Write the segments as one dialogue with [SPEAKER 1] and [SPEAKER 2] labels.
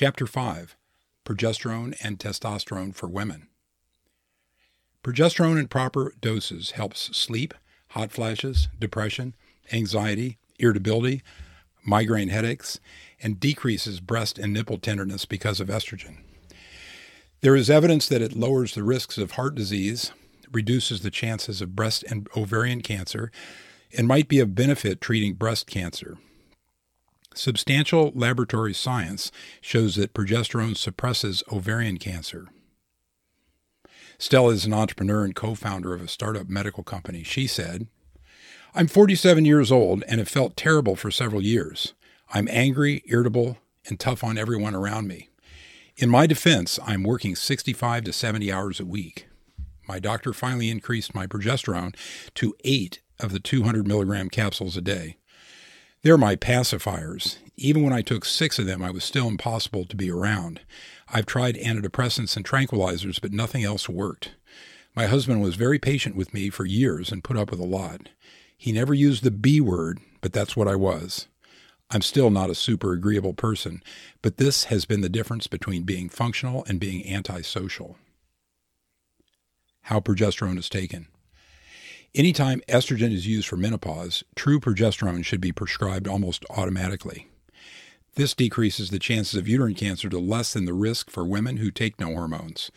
[SPEAKER 1] Chapter 5 Progesterone and Testosterone for Women. Progesterone in proper doses helps sleep, hot flashes, depression, anxiety, irritability, migraine headaches, and decreases breast and nipple tenderness because of estrogen. There is evidence that it lowers the risks of heart disease, reduces the chances of breast and ovarian cancer, and might be of benefit treating breast cancer. Substantial laboratory science shows that progesterone suppresses ovarian cancer. Stella is an entrepreneur and co founder of a startup medical company. She said, I'm 47 years old and have felt terrible for several years. I'm angry, irritable, and tough on everyone around me. In my defense, I'm working 65 to 70 hours a week. My doctor finally increased my progesterone to eight of the 200 milligram capsules a day. They're my pacifiers. Even when I took six of them, I was still impossible to be around. I've tried antidepressants and tranquilizers, but nothing else worked. My husband was very patient with me for years and put up with a lot. He never used the B word, but that's what I was. I'm still not a super agreeable person, but this has been the difference between being functional and being antisocial. How progesterone is taken. Anytime estrogen is used for menopause, true progesterone should be prescribed almost automatically. This decreases the chances of uterine cancer to less than the risk for women who take no hormones.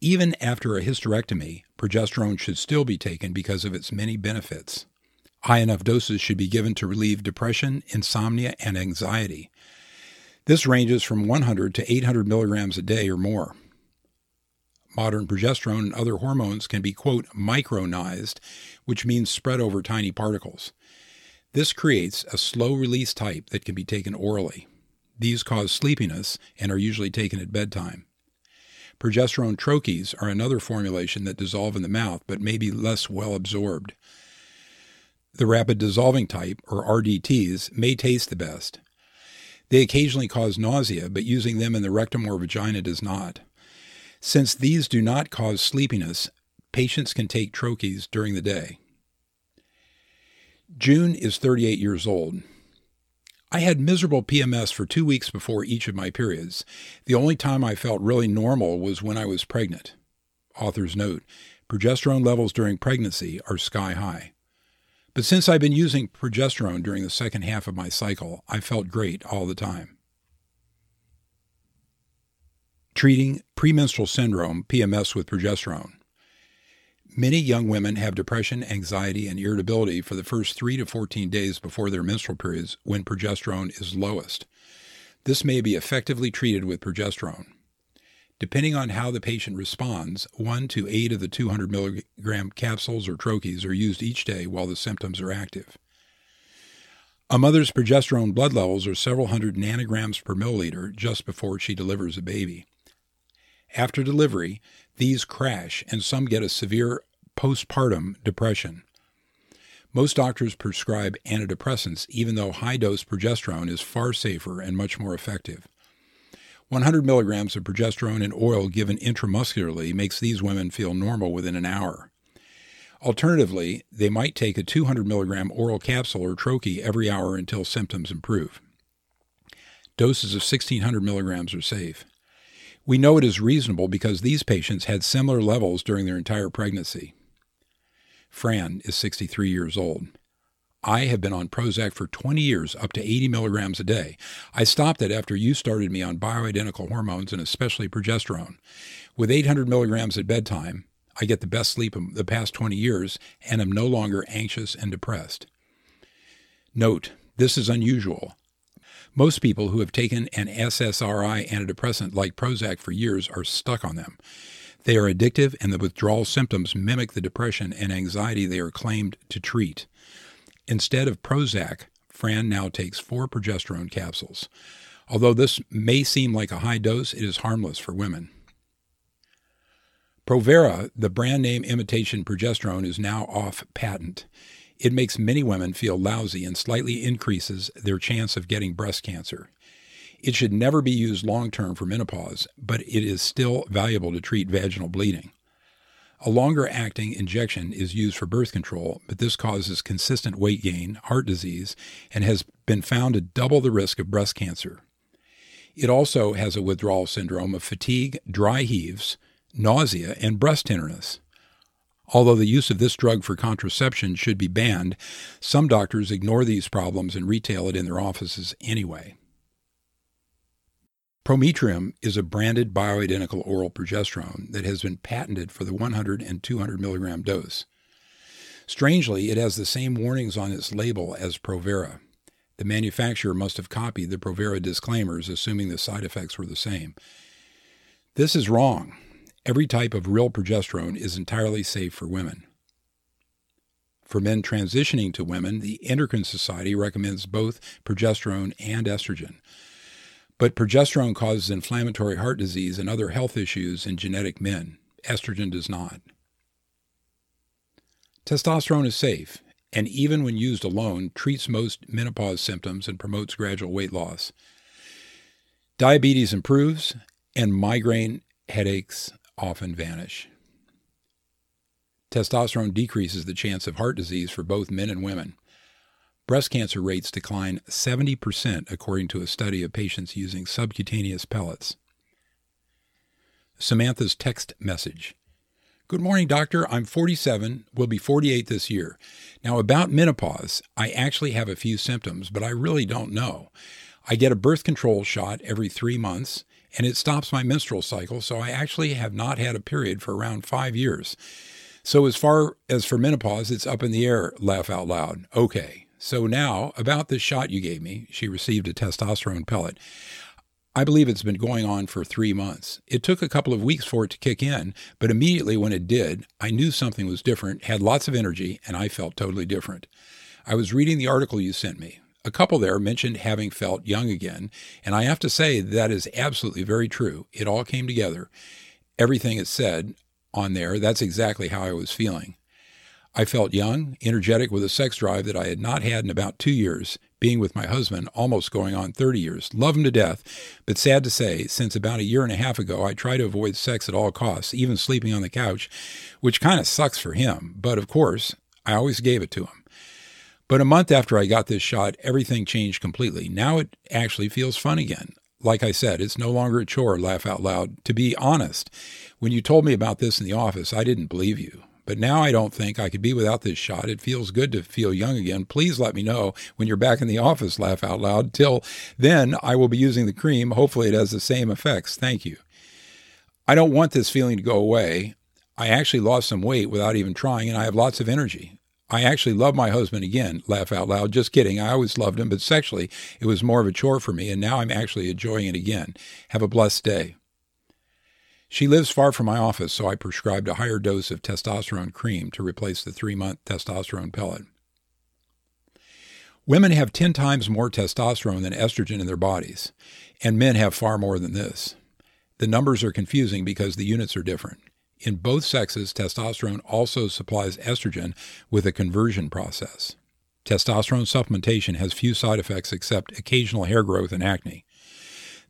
[SPEAKER 1] Even after a hysterectomy, progesterone should still be taken because of its many benefits. High enough doses should be given to relieve depression, insomnia, and anxiety. This ranges from 100 to 800 milligrams a day or more. Modern progesterone and other hormones can be, quote, micronized, which means spread over tiny particles. This creates a slow release type that can be taken orally. These cause sleepiness and are usually taken at bedtime. Progesterone troches are another formulation that dissolve in the mouth but may be less well absorbed. The rapid dissolving type, or RDTs, may taste the best. They occasionally cause nausea, but using them in the rectum or vagina does not. Since these do not cause sleepiness, patients can take troches during the day. June is 38 years old. I had miserable PMS for two weeks before each of my periods. The only time I felt really normal was when I was pregnant. Author's note progesterone levels during pregnancy are sky high. But since I've been using progesterone during the second half of my cycle, I felt great all the time. Treating premenstrual syndrome, PMS, with progesterone. Many young women have depression, anxiety, and irritability for the first 3 to 14 days before their menstrual periods when progesterone is lowest. This may be effectively treated with progesterone. Depending on how the patient responds, 1 to 8 of the 200 milligram capsules or troches are used each day while the symptoms are active. A mother's progesterone blood levels are several hundred nanograms per milliliter just before she delivers a baby. After delivery, these crash and some get a severe postpartum depression. Most doctors prescribe antidepressants, even though high dose progesterone is far safer and much more effective. 100 milligrams of progesterone in oil given intramuscularly makes these women feel normal within an hour. Alternatively, they might take a 200 milligram oral capsule or troche every hour until symptoms improve. Doses of 1600 milligrams are safe. We know it is reasonable because these patients had similar levels during their entire pregnancy. Fran is 63 years old. I have been on Prozac for 20 years, up to 80 milligrams a day. I stopped it after you started me on bioidentical hormones and especially progesterone. With 800 milligrams at bedtime, I get the best sleep of the past 20 years and am no longer anxious and depressed. Note, this is unusual. Most people who have taken an SSRI antidepressant like Prozac for years are stuck on them. They are addictive, and the withdrawal symptoms mimic the depression and anxiety they are claimed to treat. Instead of Prozac, Fran now takes four progesterone capsules. Although this may seem like a high dose, it is harmless for women. Provera, the brand name imitation progesterone, is now off patent. It makes many women feel lousy and slightly increases their chance of getting breast cancer. It should never be used long term for menopause, but it is still valuable to treat vaginal bleeding. A longer acting injection is used for birth control, but this causes consistent weight gain, heart disease, and has been found to double the risk of breast cancer. It also has a withdrawal syndrome of fatigue, dry heaves, nausea, and breast tenderness. Although the use of this drug for contraception should be banned, some doctors ignore these problems and retail it in their offices anyway. Prometrium is a branded bioidentical oral progesterone that has been patented for the 100 and 200 milligram dose. Strangely, it has the same warnings on its label as Provera. The manufacturer must have copied the Provera disclaimers, assuming the side effects were the same. This is wrong. Every type of real progesterone is entirely safe for women. For men transitioning to women, the Endocrine Society recommends both progesterone and estrogen. But progesterone causes inflammatory heart disease and other health issues in genetic men. Estrogen does not. Testosterone is safe, and even when used alone, treats most menopause symptoms and promotes gradual weight loss. Diabetes improves, and migraine headaches often vanish. Testosterone decreases the chance of heart disease for both men and women. Breast cancer rates decline 70% according to a study of patients using subcutaneous pellets. Samantha's text message. Good morning, doctor. I'm 47, will be 48 this year. Now, about menopause, I actually have a few symptoms, but I really don't know. I get a birth control shot every three months, and it stops my menstrual cycle, so I actually have not had a period for around five years. So, as far as for menopause, it's up in the air, laugh out loud. Okay, so now, about this shot you gave me, she received a testosterone pellet. I believe it's been going on for three months. It took a couple of weeks for it to kick in, but immediately when it did, I knew something was different, had lots of energy, and I felt totally different. I was reading the article you sent me. A couple there mentioned having felt young again, and I have to say that is absolutely very true. It all came together. Everything it said on there, that's exactly how I was feeling. I felt young, energetic, with a sex drive that I had not had in about two years, being with my husband almost going on 30 years. Love him to death, but sad to say, since about a year and a half ago, I try to avoid sex at all costs, even sleeping on the couch, which kind of sucks for him. But of course, I always gave it to him. But a month after I got this shot, everything changed completely. Now it actually feels fun again. Like I said, it's no longer a chore, laugh out loud. To be honest, when you told me about this in the office, I didn't believe you. But now I don't think I could be without this shot. It feels good to feel young again. Please let me know when you're back in the office, laugh out loud. Till then, I will be using the cream. Hopefully, it has the same effects. Thank you. I don't want this feeling to go away. I actually lost some weight without even trying, and I have lots of energy. I actually love my husband again, laugh out loud. Just kidding. I always loved him, but sexually, it was more of a chore for me, and now I'm actually enjoying it again. Have a blessed day. She lives far from my office, so I prescribed a higher dose of testosterone cream to replace the three month testosterone pellet. Women have 10 times more testosterone than estrogen in their bodies, and men have far more than this. The numbers are confusing because the units are different. In both sexes, testosterone also supplies estrogen with a conversion process. Testosterone supplementation has few side effects except occasional hair growth and acne.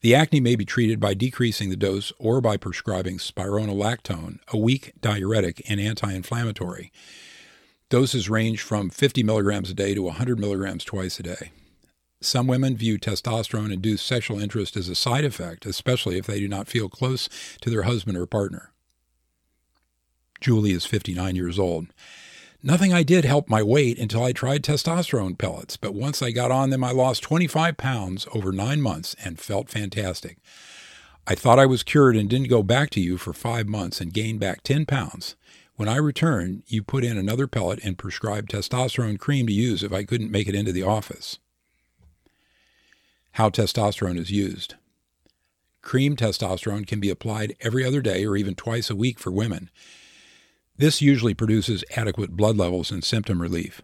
[SPEAKER 1] The acne may be treated by decreasing the dose or by prescribing spironolactone, a weak diuretic and anti inflammatory. Doses range from 50 milligrams a day to 100 milligrams twice a day. Some women view testosterone induced sexual interest as a side effect, especially if they do not feel close to their husband or partner. Julie is 59 years old. Nothing I did helped my weight until I tried testosterone pellets, but once I got on them, I lost 25 pounds over nine months and felt fantastic. I thought I was cured and didn't go back to you for five months and gained back 10 pounds. When I returned, you put in another pellet and prescribed testosterone cream to use if I couldn't make it into the office. How testosterone is used. Cream testosterone can be applied every other day or even twice a week for women. This usually produces adequate blood levels and symptom relief.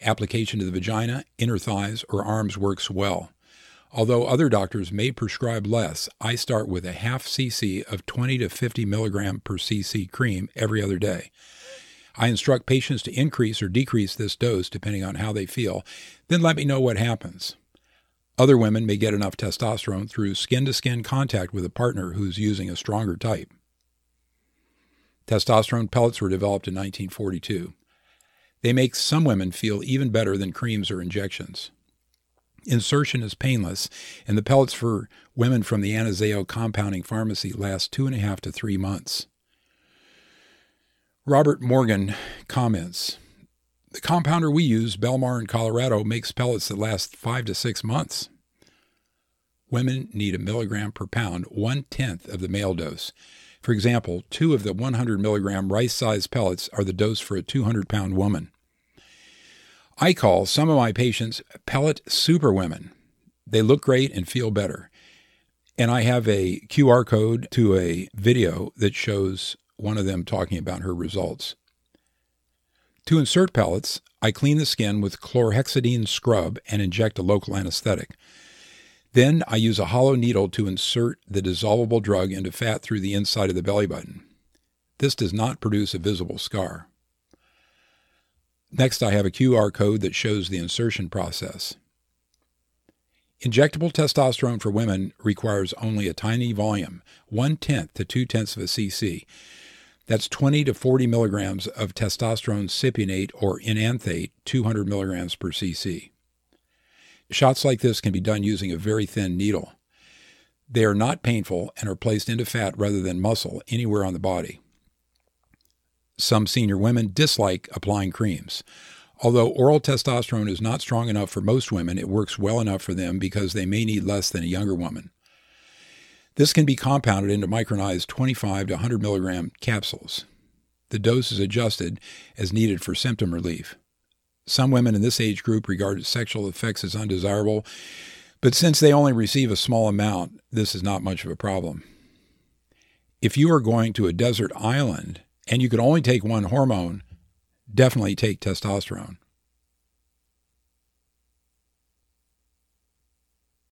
[SPEAKER 1] Application to the vagina, inner thighs, or arms works well. Although other doctors may prescribe less, I start with a half cc of 20 to 50 milligram per cc cream every other day. I instruct patients to increase or decrease this dose depending on how they feel, then let me know what happens. Other women may get enough testosterone through skin to skin contact with a partner who's using a stronger type. Testosterone pellets were developed in 1942. They make some women feel even better than creams or injections. Insertion is painless, and the pellets for women from the Anazao compounding pharmacy last two and a half to three months. Robert Morgan comments The compounder we use, Belmar in Colorado, makes pellets that last five to six months. Women need a milligram per pound, one tenth of the male dose. For example, two of the 100 milligram rice sized pellets are the dose for a 200 pound woman. I call some of my patients pellet superwomen. They look great and feel better. And I have a QR code to a video that shows one of them talking about her results. To insert pellets, I clean the skin with chlorhexidine scrub and inject a local anesthetic. Then I use a hollow needle to insert the dissolvable drug into fat through the inside of the belly button. This does not produce a visible scar. Next, I have a QR code that shows the insertion process. Injectable testosterone for women requires only a tiny volume, one tenth to two tenths of a cc. That's 20 to 40 milligrams of testosterone cypionate or enanthate, 200 milligrams per cc. Shots like this can be done using a very thin needle. They are not painful and are placed into fat rather than muscle anywhere on the body. Some senior women dislike applying creams. Although oral testosterone is not strong enough for most women, it works well enough for them because they may need less than a younger woman. This can be compounded into micronized 25 to 100 milligram capsules. The dose is adjusted as needed for symptom relief. Some women in this age group regard sexual effects as undesirable, but since they only receive a small amount, this is not much of a problem. If you are going to a desert island and you could only take one hormone, definitely take testosterone.